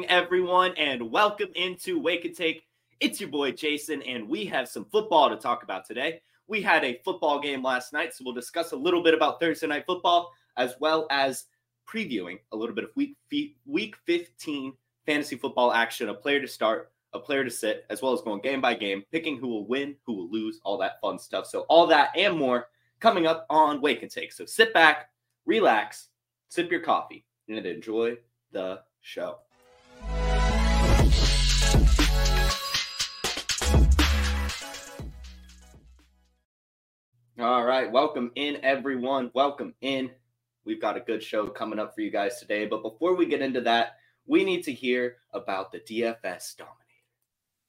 morning, everyone, and welcome into Wake and Take. It's your boy Jason, and we have some football to talk about today. We had a football game last night, so we'll discuss a little bit about Thursday night football as well as previewing a little bit of week week 15 fantasy football action, a player to start, a player to sit, as well as going game by game, picking who will win, who will lose, all that fun stuff. So all that and more coming up on Wake and Take. So sit back, relax, sip your coffee, and enjoy the show. All right, welcome in, everyone. Welcome in. We've got a good show coming up for you guys today. But before we get into that, we need to hear about the DFS Dominator.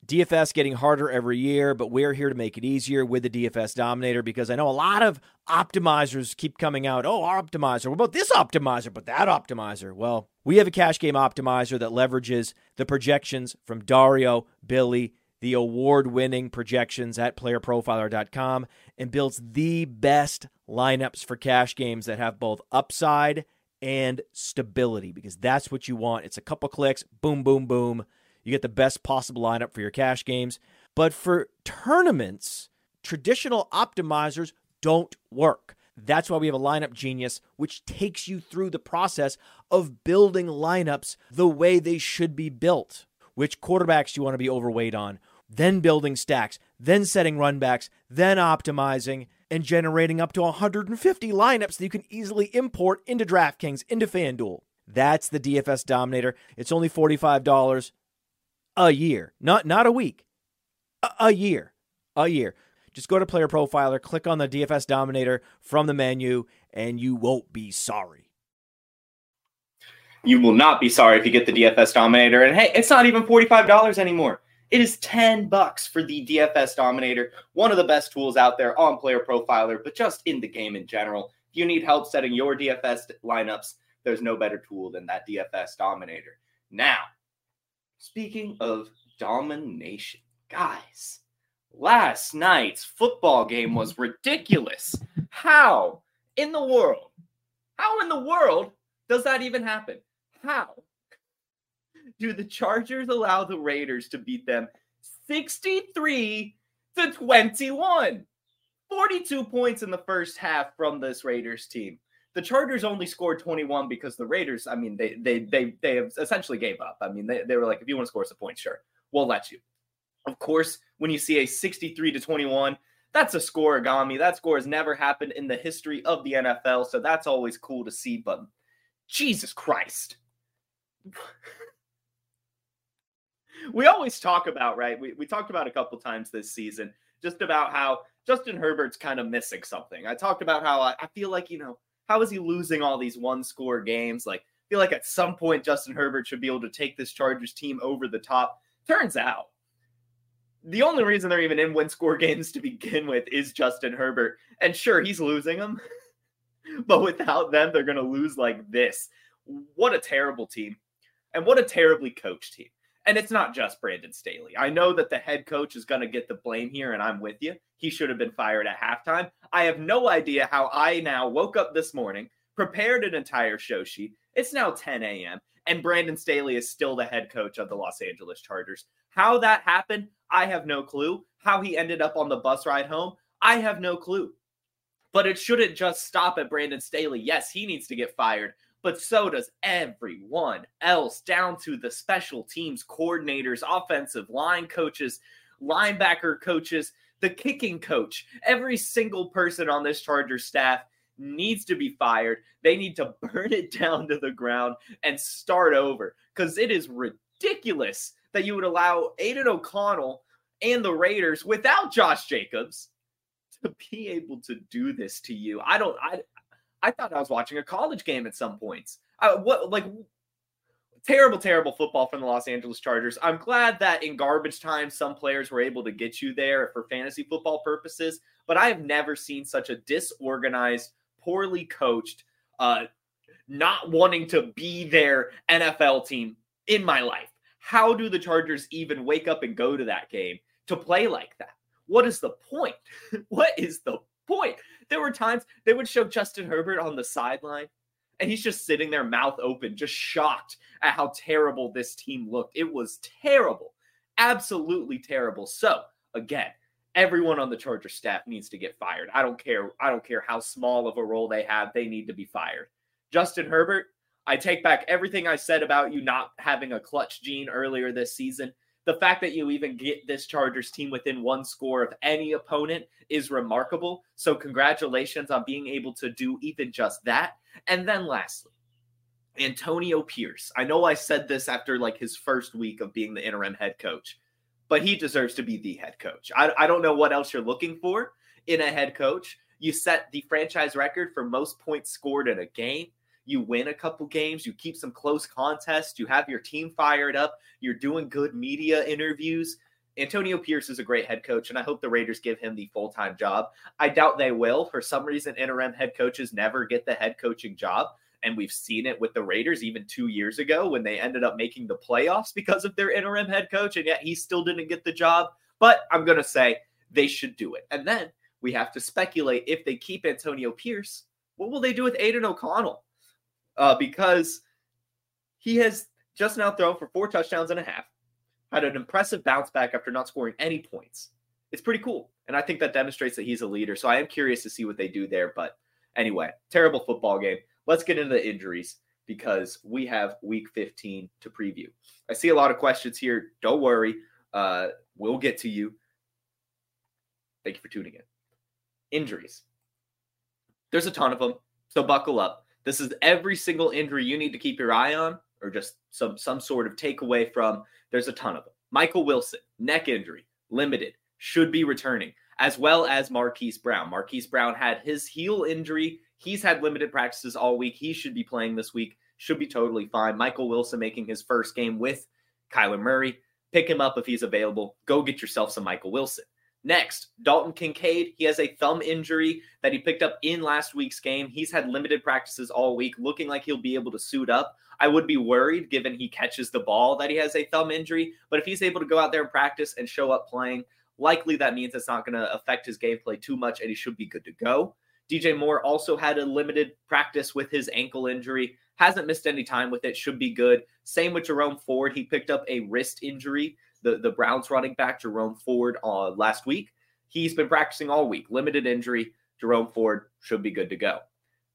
DFS getting harder every year, but we're here to make it easier with the DFS Dominator because I know a lot of optimizers keep coming out. Oh, our optimizer. What about this optimizer? But that optimizer. Well, we have a cash game optimizer that leverages the projections from Dario, Billy, the award winning projections at playerprofiler.com, and builds the best lineups for cash games that have both upside and stability because that's what you want. It's a couple clicks, boom, boom, boom you get the best possible lineup for your cash games. But for tournaments, traditional optimizers don't work. That's why we have a lineup genius, which takes you through the process of building lineups the way they should be built. Which quarterbacks you want to be overweight on, then building stacks, then setting runbacks, then optimizing and generating up to 150 lineups that you can easily import into DraftKings, into FanDuel. That's the DFS Dominator. It's only $45 a year, not not a week, a, a year, a year. Just go to Player Profiler, click on the DFS Dominator from the menu, and you won't be sorry. You will not be sorry if you get the DFS Dominator. And hey, it's not even $45 anymore. It is 10 bucks for the DFS Dominator, one of the best tools out there on Player Profiler, but just in the game in general. If you need help setting your DFS lineups, there's no better tool than that DFS Dominator. Now, Speaking of domination, guys, last night's football game was ridiculous. How in the world? How in the world does that even happen? How do the Chargers allow the Raiders to beat them 63 to 21? 42 points in the first half from this Raiders team the Chargers only scored 21 because the Raiders, I mean, they they they they essentially gave up. I mean, they, they were like, if you want to score some points, sure, we'll let you. Of course, when you see a 63 to 21, that's a score, scorigami. That score has never happened in the history of the NFL, so that's always cool to see. But Jesus Christ. We always talk about, right? We, we talked about a couple times this season, just about how Justin Herbert's kind of missing something. I talked about how I, I feel like, you know, how is he losing all these one score games? Like, I feel like at some point Justin Herbert should be able to take this Chargers team over the top. Turns out, the only reason they're even in win score games to begin with is Justin Herbert. And sure, he's losing them, but without them, they're going to lose like this. What a terrible team. And what a terribly coached team. And it's not just Brandon Staley. I know that the head coach is going to get the blame here, and I'm with you. He should have been fired at halftime. I have no idea how I now woke up this morning, prepared an entire show sheet. It's now 10 a.m., and Brandon Staley is still the head coach of the Los Angeles Chargers. How that happened, I have no clue. How he ended up on the bus ride home, I have no clue. But it shouldn't just stop at Brandon Staley. Yes, he needs to get fired, but so does everyone else, down to the special teams coordinators, offensive line coaches, linebacker coaches, the kicking coach. Every single person on this Charger staff needs to be fired. They need to burn it down to the ground and start over because it is ridiculous that you would allow Aidan O'Connell and the Raiders without Josh Jacobs to be able to do this to you. I don't I I thought I was watching a college game at some points. I, what like terrible, terrible football from the Los Angeles Chargers. I'm glad that in garbage time, some players were able to get you there for fantasy football purposes, but I have never seen such a disorganized, poorly coached, uh, not wanting to be their NFL team in my life. How do the Chargers even wake up and go to that game to play like that? What is the point? what is the point? There were times they would show Justin Herbert on the sideline And he's just sitting there, mouth open, just shocked at how terrible this team looked. It was terrible, absolutely terrible. So, again, everyone on the Charger staff needs to get fired. I don't care. I don't care how small of a role they have. They need to be fired. Justin Herbert, I take back everything I said about you not having a clutch gene earlier this season. The fact that you even get this Chargers team within one score of any opponent is remarkable. So, congratulations on being able to do even just that. And then, lastly, Antonio Pierce. I know I said this after like his first week of being the interim head coach, but he deserves to be the head coach. I, I don't know what else you're looking for in a head coach. You set the franchise record for most points scored in a game. You win a couple games, you keep some close contests, you have your team fired up, you're doing good media interviews. Antonio Pierce is a great head coach, and I hope the Raiders give him the full time job. I doubt they will. For some reason, interim head coaches never get the head coaching job. And we've seen it with the Raiders even two years ago when they ended up making the playoffs because of their interim head coach, and yet he still didn't get the job. But I'm going to say they should do it. And then we have to speculate if they keep Antonio Pierce, what will they do with Aidan O'Connell? Uh, because he has just now thrown for four touchdowns and a half, had an impressive bounce back after not scoring any points. It's pretty cool. And I think that demonstrates that he's a leader. So I am curious to see what they do there. But anyway, terrible football game let's get into the injuries because we have week 15 to preview. I see a lot of questions here. Don't worry. Uh, we'll get to you. Thank you for tuning in. Injuries. There's a ton of them, so buckle up. This is every single injury you need to keep your eye on, or just some some sort of takeaway from. There's a ton of them. Michael Wilson, neck injury, limited, should be returning, as well as Marquise Brown. Marquise Brown had his heel injury He's had limited practices all week. He should be playing this week. Should be totally fine. Michael Wilson making his first game with Kyler Murray. Pick him up if he's available. Go get yourself some Michael Wilson. Next, Dalton Kincaid. He has a thumb injury that he picked up in last week's game. He's had limited practices all week, looking like he'll be able to suit up. I would be worried given he catches the ball that he has a thumb injury, but if he's able to go out there and practice and show up playing, likely that means it's not going to affect his gameplay too much and he should be good to go. DJ Moore also had a limited practice with his ankle injury, hasn't missed any time with it, should be good. Same with Jerome Ford. He picked up a wrist injury, the, the Browns running back, Jerome Ford, uh, last week. He's been practicing all week, limited injury. Jerome Ford should be good to go.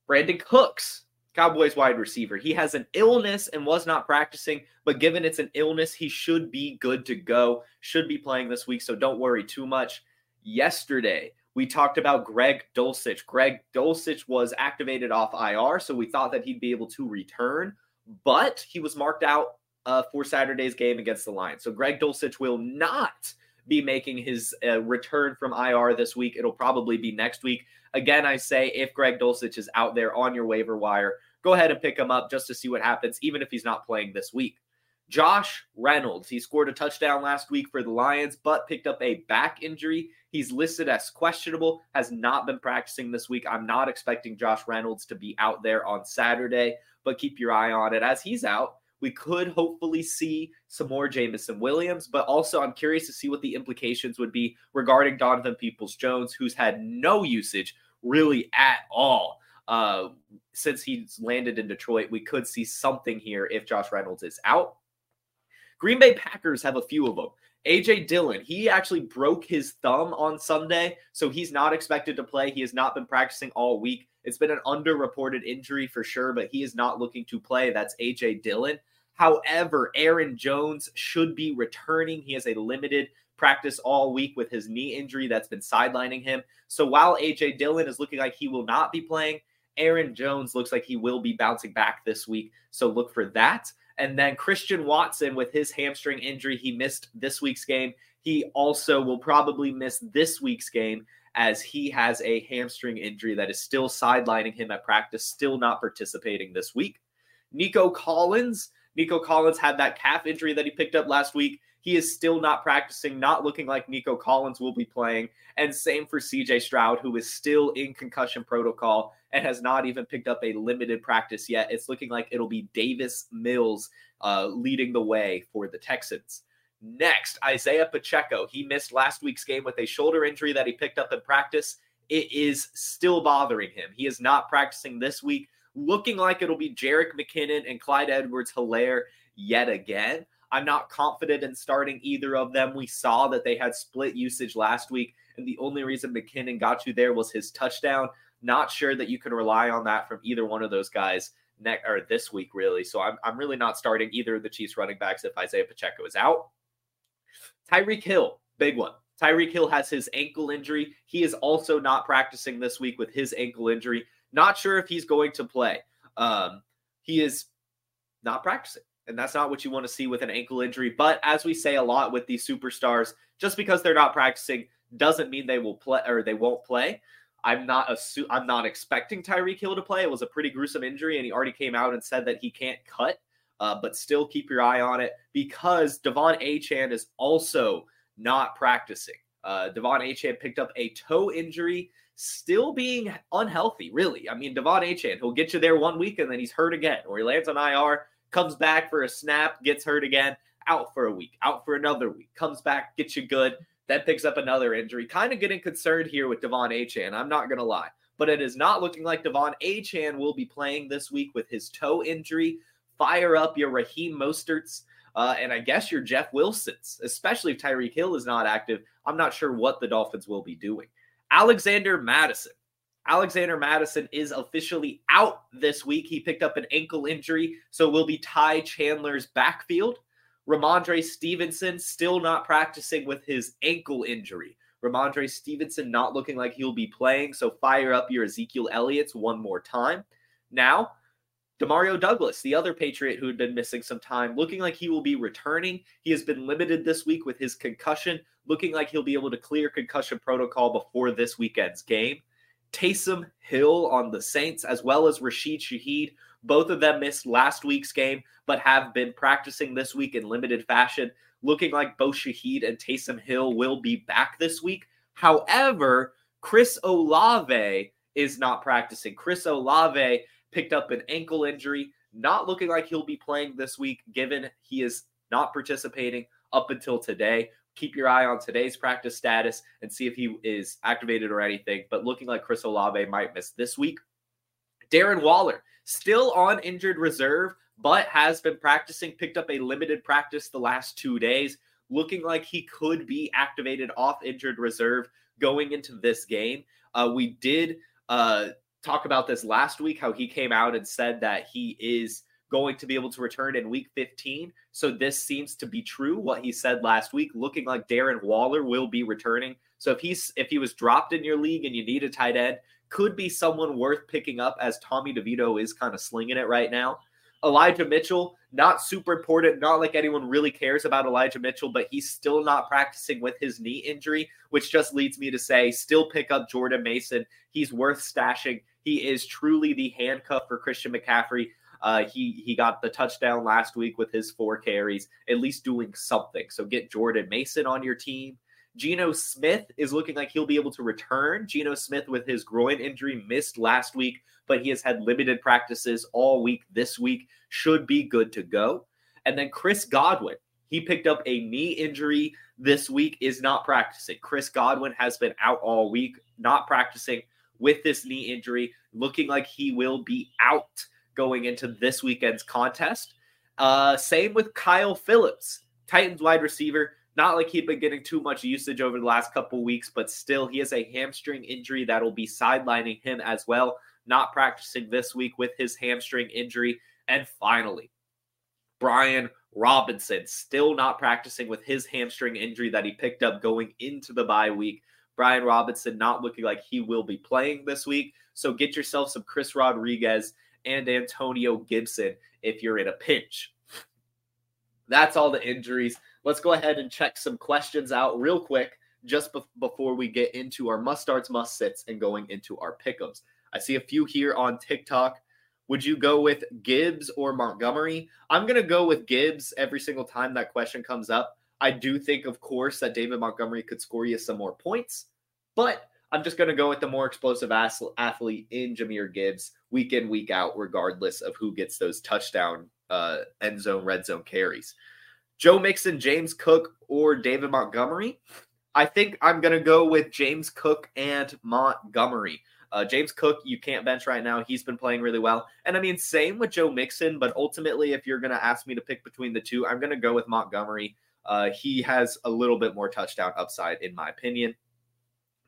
Brandin Cooks, Cowboys wide receiver. He has an illness and was not practicing, but given it's an illness, he should be good to go, should be playing this week. So don't worry too much. Yesterday, we talked about Greg Dulcich. Greg Dulcich was activated off IR, so we thought that he'd be able to return, but he was marked out uh, for Saturday's game against the Lions. So Greg Dulcich will not be making his uh, return from IR this week. It'll probably be next week. Again, I say if Greg Dulcich is out there on your waiver wire, go ahead and pick him up just to see what happens, even if he's not playing this week. Josh Reynolds, he scored a touchdown last week for the Lions, but picked up a back injury. He's listed as questionable, has not been practicing this week. I'm not expecting Josh Reynolds to be out there on Saturday, but keep your eye on it. As he's out, we could hopefully see some more Jameson Williams, but also I'm curious to see what the implications would be regarding Donovan Peoples Jones, who's had no usage really at all. Uh, since he's landed in Detroit, we could see something here if Josh Reynolds is out. Green Bay Packers have a few of them. AJ Dillon, he actually broke his thumb on Sunday, so he's not expected to play. He has not been practicing all week. It's been an underreported injury for sure, but he is not looking to play. That's AJ Dillon. However, Aaron Jones should be returning. He has a limited practice all week with his knee injury that's been sidelining him. So while AJ Dillon is looking like he will not be playing, Aaron Jones looks like he will be bouncing back this week. So look for that. And then Christian Watson with his hamstring injury, he missed this week's game. He also will probably miss this week's game as he has a hamstring injury that is still sidelining him at practice, still not participating this week. Nico Collins, Nico Collins had that calf injury that he picked up last week. He is still not practicing, not looking like Nico Collins will be playing. And same for CJ Stroud, who is still in concussion protocol and has not even picked up a limited practice yet. It's looking like it'll be Davis Mills uh, leading the way for the Texans. Next, Isaiah Pacheco. He missed last week's game with a shoulder injury that he picked up in practice. It is still bothering him. He is not practicing this week. Looking like it'll be Jerick McKinnon and Clyde Edwards Helaire yet again. I'm not confident in starting either of them. We saw that they had split usage last week, and the only reason McKinnon got you there was his touchdown. Not sure that you can rely on that from either one of those guys next or this week, really. So I'm, I'm really not starting either of the Chiefs running backs if Isaiah Pacheco is out. Tyreek Hill, big one. Tyreek Hill has his ankle injury. He is also not practicing this week with his ankle injury. Not sure if he's going to play. Um, he is not practicing. And that's not what you want to see with an ankle injury. But as we say a lot with these superstars, just because they're not practicing doesn't mean they will play or they won't play. I'm not assu- I'm not expecting Tyreek Hill to play. It was a pretty gruesome injury, and he already came out and said that he can't cut. Uh, but still keep your eye on it because De'Von Achane is also not practicing. Uh, De'Von Achane picked up a toe injury, still being unhealthy, really. I mean, De'Von Achane, he'll get you there one week and then he's hurt again, or he lands on IR, comes back for a snap, gets hurt again, out for a week, out for another week, comes back, gets you good, then picks up another injury. Kind of getting concerned here with De'Von Achane, I'm not going to lie. But it is not looking like De'Von Achane will be playing this week with his toe injury. Fire up your Raheem Mosterts uh, and I guess your Jeff Wilsons, especially if Tyreek Hill is not active. I'm not sure what the Dolphins will be doing. Alexander Mattison. Alexander Mattison is officially out this week. He picked up an ankle injury, so will be Ty Chandler's backfield. Rhamondre Stevenson still not practicing with his ankle injury. Rhamondre Stevenson not looking like he'll be playing, so fire up your Ezekiel Elliott's one more time. Now, Demario Douglas, the other Patriot who had been missing some time, looking like he will be returning. He has been limited this week with his concussion, looking like he'll be able to clear concussion protocol before this weekend's game. Taysom Hill on the Saints, as well as Rashid Shaheed. Both of them missed last week's game, but have been practicing this week in limited fashion. Looking like both Shaheed and Taysom Hill will be back this week. However, Chris Olave is not practicing. Chris Olave picked up an ankle injury, not looking like he'll be playing this week, given he is not participating up until today. Keep your eye on today's practice status and see if he is activated or anything. But looking like Chris Olave might miss this week. Darren Waller, still on injured reserve, but has been practicing, picked up a limited practice the last two days, looking like he could be activated off injured reserve going into this game. Uh, we did uh, talk about this last week how he came out and said that he is going to be able to return in week 15. So this seems to be true what he said last week, looking like Darren Waller will be returning. So if he's if he was dropped in your league and you need a tight end, could be someone worth picking up as Tommy DeVito is kind of slinging it right now. Elijah Mitchell, not super important, not like anyone really cares about Elijah Mitchell, but he's still not practicing with his knee injury, which just leads me to say still pick up Jordan Mason. He's worth stashing. He is truly the handcuff for Christian McCaffrey. Uh, he he got the touchdown last week with his four carries, at least doing something. So get Jordan Mason on your team. Geno Smith is looking like he'll be able to return. Geno Smith with his groin injury missed last week, but he has had limited practices all week this week. Should be good to go. And then Chris Godwin, he picked up a knee injury this week, is not practicing. Chris Godwin has been out all week, not practicing with this knee injury, looking like he will be out going into this weekend's contest. Uh, same with Kyle Phillips, Titans wide receiver. Not like he'd been getting too much usage over the last couple weeks, but still, he has a hamstring injury that will be sidelining him as well. Not practicing this week with his hamstring injury. And finally, Brian Robinson still not practicing with his hamstring injury that he picked up going into the bye week. Brian Robinson not looking like he will be playing this week. So get yourself some Chris Rodriguez and Antonio Gibson if you're in a pinch. That's all the injuries. Let's go ahead and check some questions out real quick just be- before we get into our must starts, must sits, and going into our pickums. I see a few here on TikTok. Would you go with Gibbs or Montgomery? I'm going to go with Gibbs every single time that question comes up. I do think, of course, that David Montgomery could score you some more points, but I'm just going to go with the more explosive athlete in Jahmyr Gibbs week in, week out, regardless of who gets those touchdown uh, end zone, red zone carries. Joe Mixon, James Cook, or David Montgomery. I think I'm going to go with James Cook and Montgomery. Uh, James Cook, you can't bench right now. He's been playing really well. And I mean, same with Joe Mixon, but ultimately, if you're going to ask me to pick between the two, I'm going to go with Montgomery. Uh, he has a little bit more touchdown upside, in my opinion.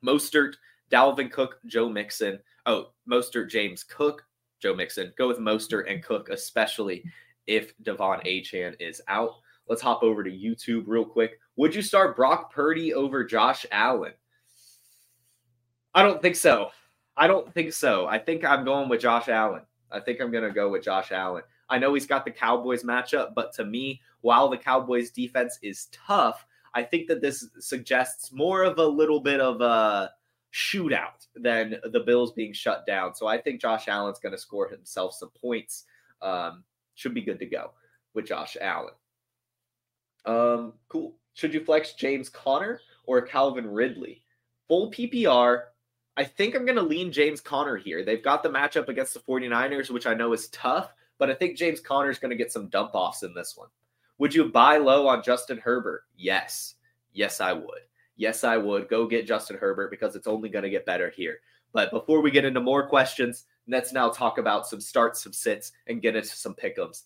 Mostert, Dalvin Cook, Joe Mixon. Oh, Mostert, James Cook, Joe Mixon. Go with Mostert and Cook, especially if De'Von Achane is out. Let's hop over to YouTube real quick. Would you start Brock Purdy over Josh Allen? I don't think so. I don't think so. I think I'm going with Josh Allen. I think I'm going to go with Josh Allen. I know he's got the Cowboys matchup, but to me, while the Cowboys defense is tough, I think that this suggests more of a little bit of a shootout than the Bills being shut down. So I think Josh Allen's going to score himself some points. Um, should be good to go with Josh Allen. Um, cool. Should you flex James Conner or Calvin Ridley? Full PPR. I think I'm going to lean James Conner here. They've got the matchup against the 49ers, which I know is tough, but I think James Conner is going to get some dump offs in this one. Would you buy low on Justin Herbert? Yes. Yes, I would. Yes, I would. Go get Justin Herbert because it's only going to get better here. But before we get into more questions, let's now talk about some starts, some sits, and get into some pickums.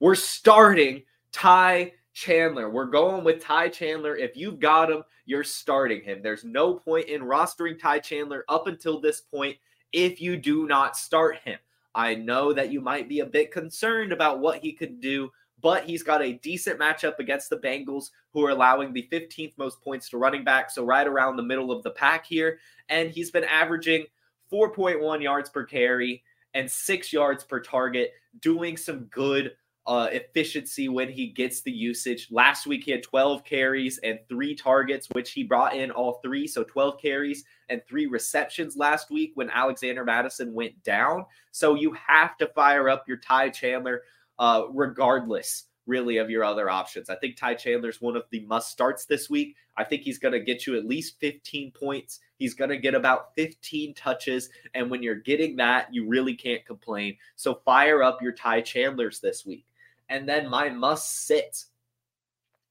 We're starting Ty Chandler. We're going with Ty Chandler. If you've got him, you're starting him. There's no point in rostering Ty Chandler up until this point if you do not start him. I know that you might be a bit concerned about what he could do, but he's got a decent matchup against the Bengals, who are allowing the 15th most points to running back. So, right around the middle of the pack here. And he's been averaging 4.1 yards per carry and six yards per target, doing some good uh, efficiency when he gets the usage. Last week, he had 12 carries and three targets, which he brought in all three. So 12 carries and three receptions last week when Alexander Mattison went down. So you have to fire up your Ty Chandler uh, regardless really of your other options. I think Ty Chandler's one of the must starts this week. I think he's going to get you at least 15 points. He's going to get about 15 touches. And when you're getting that, you really can't complain. So fire up your Ty Chandlers this week. And then my must sit,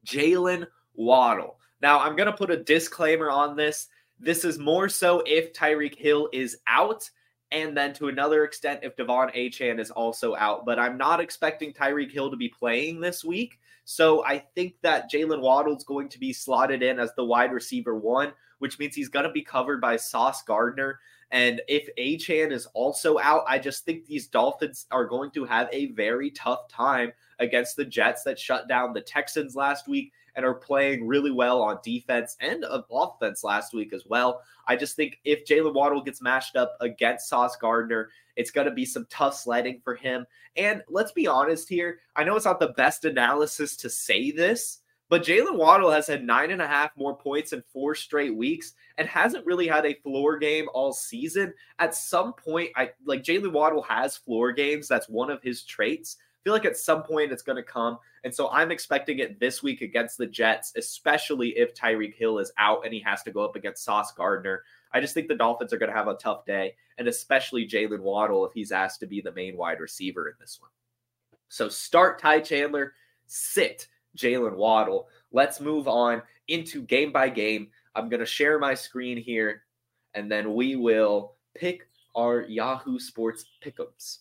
Jalen Waddle. Now, I'm going to put a disclaimer on this. This is more so if Tyreek Hill is out, and then to another extent if De'Von Achane is also out. But I'm not expecting Tyreek Hill to be playing this week. So I think that Jalen Waddle is going to be slotted in as the wide receiver one, which means he's going to be covered by Sauce Gardner. And if Achane is also out, I just think these Dolphins are going to have a very tough time against the Jets that shut down the Texans last week and are playing really well on defense and offense last week as well. I just think if Jalen Waddle gets mashed up against Sauce Gardner, it's going to be some tough sledding for him. And let's be honest here. I know it's not the best analysis to say this, but Jalen Waddle has had nine and a half more points in four straight weeks and hasn't really had a floor game all season. At some point, I like Jalen Waddle has floor games. That's one of his traits I feel like at some point it's going to come. And so I'm expecting it this week against the Jets, especially if Tyreek Hill is out and he has to go up against Sauce Gardner. I just think the Dolphins are going to have a tough day, and especially Jalen Waddle if he's asked to be the main wide receiver in this one. So start Ty Chandler, sit Jalen Waddle. Let's move on into game by game. I'm going to share my screen here, and then we will pick our Yahoo Sports pickups.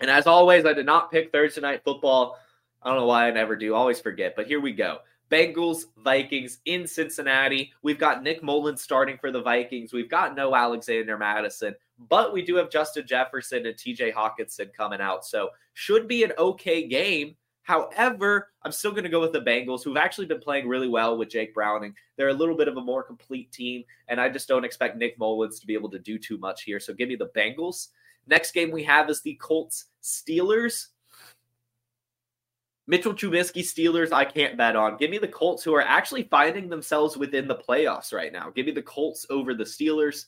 And as always, I did not pick Thursday night football. I don't know why I never do. Always forget. But here we go. Bengals, Vikings in Cincinnati. We've got Nick Mullens starting for the Vikings. We've got no Alexander Mattison, but we do have Justin Jefferson and TJ Hockenson coming out. So should be an okay game. However, I'm still going to go with the Bengals, who've actually been playing really well with Jake Browning. They're a little bit of a more complete team, and I just don't expect Nick Mullens to be able to do too much here. So give me the Bengals. Next game we have is the Colts Steelers. Mitchell Trubisky Steelers, I can't bet on. Give me the Colts, who are actually finding themselves within the playoffs right now. Give me the Colts over the Steelers.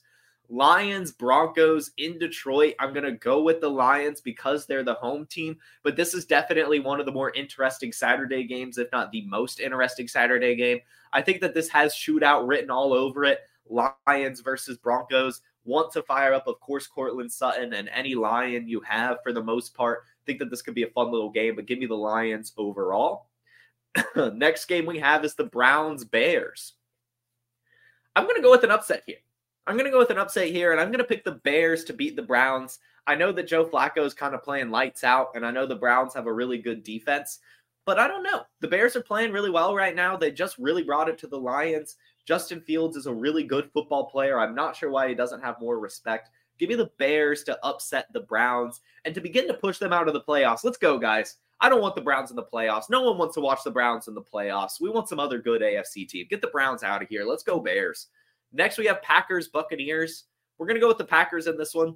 Lions, Broncos in Detroit. I'm going to go with the Lions because they're the home team, but this is definitely one of the more interesting Saturday games, if not the most interesting Saturday game. I think that this has shootout written all over it. Lions versus Broncos want to fire up, of course, Courtland Sutton and any Lion you have for the most part. Think that this could be a fun little game, but give me the Lions overall. Next game we have is the Browns Bears. I'm going to go with an upset here. I'm going to go with an upset here, and I'm going to pick the Bears to beat the Browns. I know that Joe Flacco is kind of playing lights out, and I know the Browns have a really good defense, but I don't know. The Bears are playing really well right now. They just really brought it to the Lions. Justin Fields is a really good football player. I'm not sure why he doesn't have more respect. Give me the Bears to upset the Browns and to begin to push them out of the playoffs. Let's go, guys. I don't want the Browns in the playoffs. No one wants to watch the Browns in the playoffs. We want some other good AFC team. Get the Browns out of here. Let's go, Bears. Next, we have Packers, Buccaneers. We're going to go with the Packers in this one.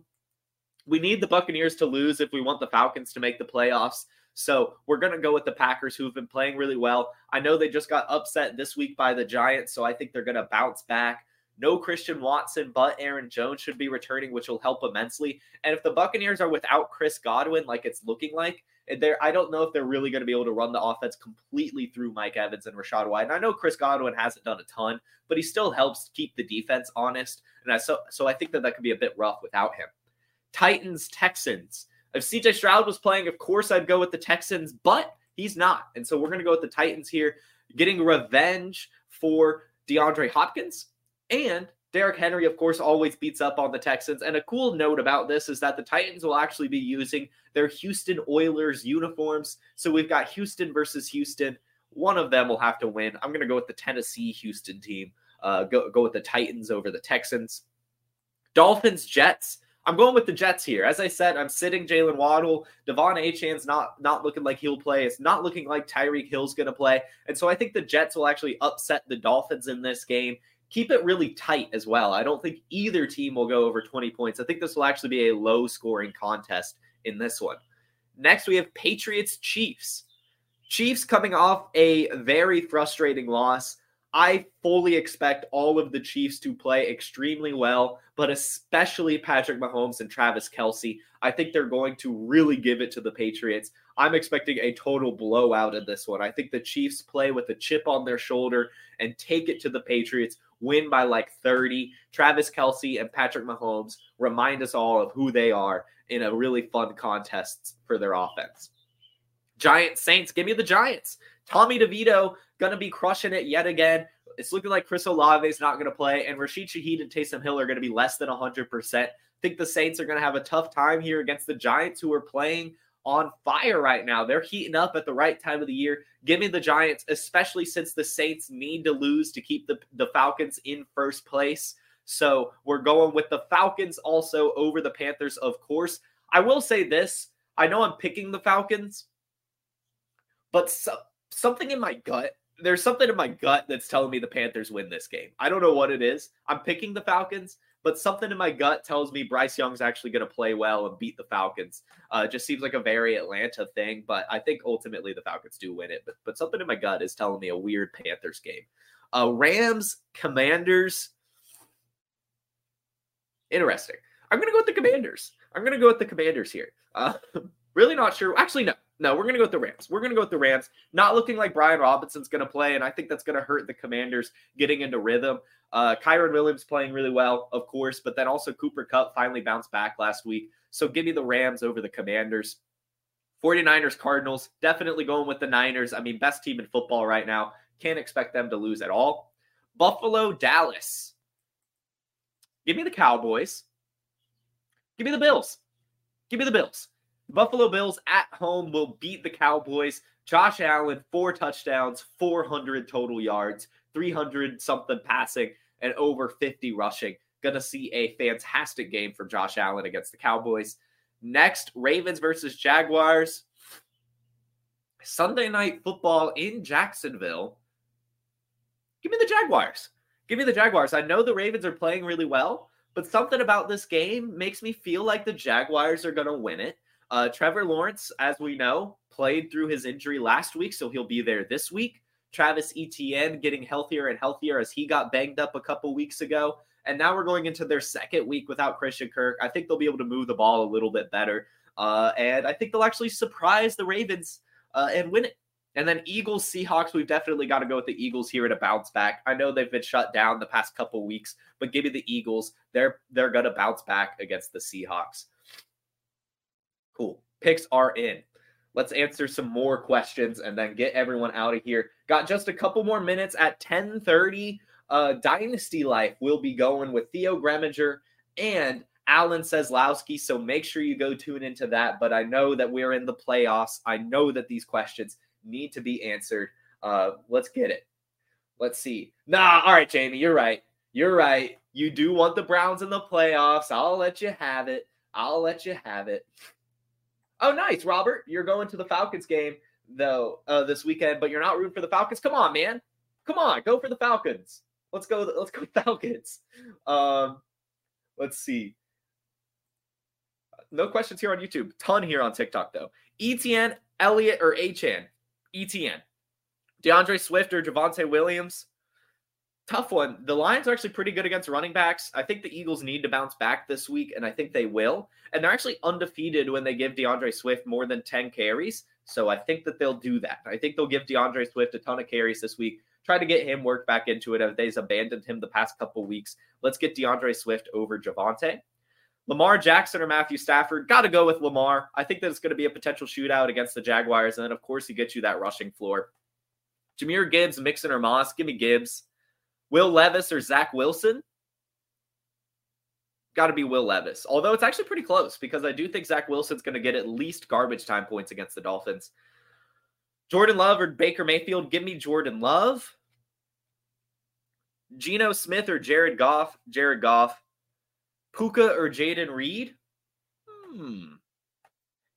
We need the Buccaneers to lose if we want the Falcons to make the playoffs. So we're going to go with the Packers, who've been playing really well. I know they just got upset this week by the Giants, so I think they're going to bounce back. No Christian Watson, but Aaron Jones should be returning, which will help immensely. And if the Buccaneers are without Chris Godwin, like it's looking like, there I don't know if they're really going to be able to run the offense completely through Mike Evans and Rachaad White. And I know Chris Godwin hasn't done a ton, but he still helps keep the defense honest. And I so so I think that that could be a bit rough without him. Titans Texans. If CJ Stroud was playing, of course I'd go with the Texans, but he's not. And so we're going to go with the Titans here, getting revenge for DeAndre Hopkins and Derrick Henry, of course, always beats up on the Texans. And a cool note about this is that the Titans will actually be using their Houston Oilers uniforms. So we've got Houston versus Houston. One of them will have to win. I'm going to go with the Tennessee Houston team. Uh, go, go with the Titans over the Texans. Dolphins, Jets. I'm going with the Jets here. As I said, I'm sitting Jalen Waddle. De'Von Achane's not not looking like he'll play. It's not looking like Tyreek Hill's going to play. And so I think the Jets will actually upset the Dolphins in this game keep it really tight as well. I don't think either team will go over 20 points. I think this will actually be a low scoring contest in this one. Next, we have Patriots Chiefs. Chiefs coming off a very frustrating loss. I fully expect all of the Chiefs to play extremely well, but especially Patrick Mahomes and Travis Kelce. I think they're going to really give it to the Patriots. I'm expecting a total blowout in this one. I think the Chiefs play with a chip on their shoulder and take it to the Patriots, win by like 30. Travis Kelce and Patrick Mahomes remind us all of who they are in a really fun contest for their offense. Giant Saints, give me the Giants. Tommy DeVito to be crushing it yet again. It's looking like Chris Olave is not to play, and Rashid Shaheed and Taysom Hill are to be less than 100%. I think the Saints are to have a tough time here against the Giants, who are playing on fire right now. They're heating up at the right time of the year. Give me the Giants, especially since the Saints need to lose to keep the, the Falcons in first place. So we're going with the Falcons also over the Panthers, of course. I will say this I know I'm picking the Falcons, but so, something in my gut, there's something in my gut that's telling me the Panthers win this game. I don't know what it is. I'm picking the Falcons, but something in my gut tells me Bryce Young's actually going to play well and beat the Falcons. Uh, it just seems like a very Atlanta thing, but I think ultimately the Falcons do win it. But, but something in my gut is telling me a weird Panthers game. Uh, Rams, Commanders. Interesting. I'm going to go with the Commanders. I'm going to go with the Commanders here. Uh, really not sure. Actually, no. No, we're going to go with the Rams. We're going to go with the Rams. Not looking like Brian Robinson's going to play, and I think that's going to hurt the Commanders getting into rhythm. Uh, Kyren Williams playing really well, of course, but then also Cooper Kupp finally bounced back last week. So give me the Rams over the Commanders. 49ers, Cardinals, definitely going with the Niners. I mean, best team in football right now. Can't expect them to lose at all. Buffalo, Dallas. Give me the Cowboys. Give me the Bills. Give me the Bills. Buffalo Bills at home will beat the Cowboys. Josh Allen, four touchdowns, 400 total yards, 300 something passing, and over 50 rushing. Gonna see a fantastic game for Josh Allen against the Cowboys. Next, Ravens versus Jaguars. Sunday night football in Jacksonville. Give me the Jaguars. Give me the Jaguars. I know the Ravens are playing really well, but something about this game makes me feel like the Jaguars are going to win it. Uh, Trevor Lawrence, as we know, played through his injury last week, so he'll be there this week. Travis Etienne getting healthier and healthier as he got banged up a couple weeks ago. And now we're going into their second week without Christian Kirk. I think they'll be able to move the ball a little bit better. Uh, and I think they'll actually surprise the Ravens uh, and win it. And then Eagles, Seahawks, we've definitely got to go with the Eagles here to bounce back. I know they've been shut down the past couple weeks, but give me the Eagles. They're they're gonna bounce back against the Seahawks. Cool. Picks are in. Let's answer some more questions and then get everyone out of here. Got just a couple more minutes at 10:30. Uh, Dynasty Life will be going with Theo Gremminger and Alan Seslowsky. So make sure you go tune into that. But I know that we're in the playoffs. I know that these questions need to be answered. Uh, let's get it. Let's see. Nah, all right, Jamie, you're right. You're right. You do want the Browns in the playoffs. I'll let you have it. I'll let you have it. Oh, nice, Robert. You're going to the Falcons game though uh, this weekend, but you're not rooting for the Falcons. Come on, man. Come on, go for the Falcons. Let's go. Let's go Falcons. Um, let's see. No questions here on YouTube. Ton here on TikTok though. ETN, Elliott, or Achane? ETN. DeAndre Swift or Javonte Williams? Tough one. The Lions are actually pretty good against running backs. I think the Eagles need to bounce back this week, and I think they will. And they're actually undefeated when they give DeAndre Swift more than 10 carries. So I think that they'll do that. I think they'll give DeAndre Swift a ton of carries this week. Try to get him worked back into it. If they've abandoned him the past couple weeks, let's get DeAndre Swift over Javonte. Lamar Jackson or Matthew Stafford, got to go with Lamar. I think that it's going to be a potential shootout against the Jaguars. And then, of course, he gets you that rushing floor. Jahmyr Gibbs, Mixon, or Moss. Give me Gibbs. Will Levis or Zach Wilson? Got to be Will Levis. Although it's actually pretty close because I do think Zach Wilson's going to get at least garbage time points against the Dolphins. Jordan Love or Baker Mayfield? Give me Jordan Love. Geno Smith or Jared Goff? Jared Goff. Puka or Jayden Reed? Hmm.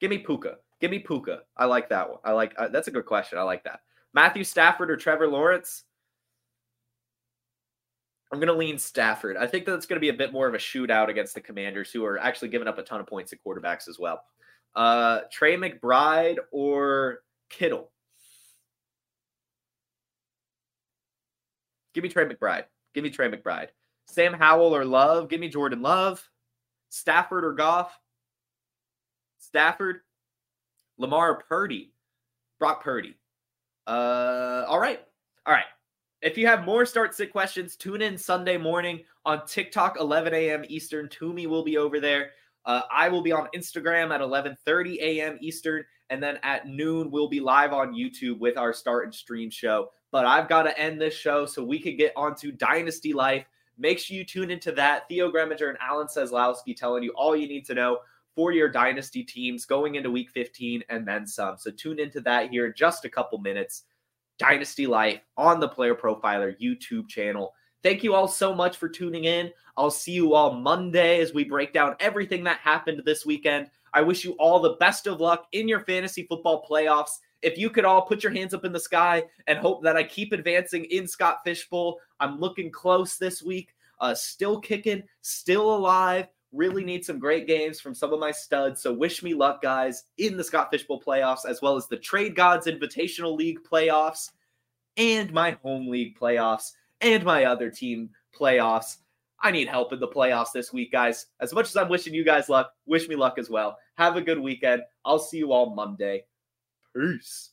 Give me Puka. Give me Puka. I like that one. I like uh, that's a good question. I like that. Matthew Stafford or Trevor Lawrence? I'm going to lean Stafford. I think that's going to be a bit more of a shootout against the Commanders, who are actually giving up a ton of points at quarterbacks as well. Uh, Trey McBride or Kittle? Give me Trey McBride. Give me Trey McBride. Sam Howell or Love? Give me Jordan Love. Stafford or Goff? Stafford. Lamar Purdy. Brock Purdy. Uh, all right. All right. If you have more start sit questions, tune in Sunday morning on TikTok, 11 a.m. Eastern. Toomey will be over there. Uh, I will be on Instagram at 11:30 a.m. Eastern, and then at noon we'll be live on YouTube with our start and stream show. But I've got to end this show so we could get onto Dynasty Life. Make sure you tune into that. Theo Gremminger and Alan Seslowsky telling you all you need to know for your Dynasty teams going into Week 15 and then some. So tune into that here in just a couple minutes. Dynasty Life on the Player Profiler YouTube channel. Thank you all so much for tuning in. I'll see you all Monday as we break down everything that happened this weekend. I wish you all the best of luck in your fantasy football playoffs. If you could all put your hands up in the sky and hope that I keep advancing in Scott Fishbowl, I'm looking close this week. Uh, still kicking, still alive. Really need some great games from some of my studs. So wish me luck, guys, in the Scott Fishbowl playoffs, as well as the Trade Gods Invitational League playoffs, and my home league playoffs, and my other team playoffs. I need help in the playoffs this week, guys. As much as I'm wishing you guys luck, wish me luck as well. Have a good weekend. I'll see you all Monday. Peace.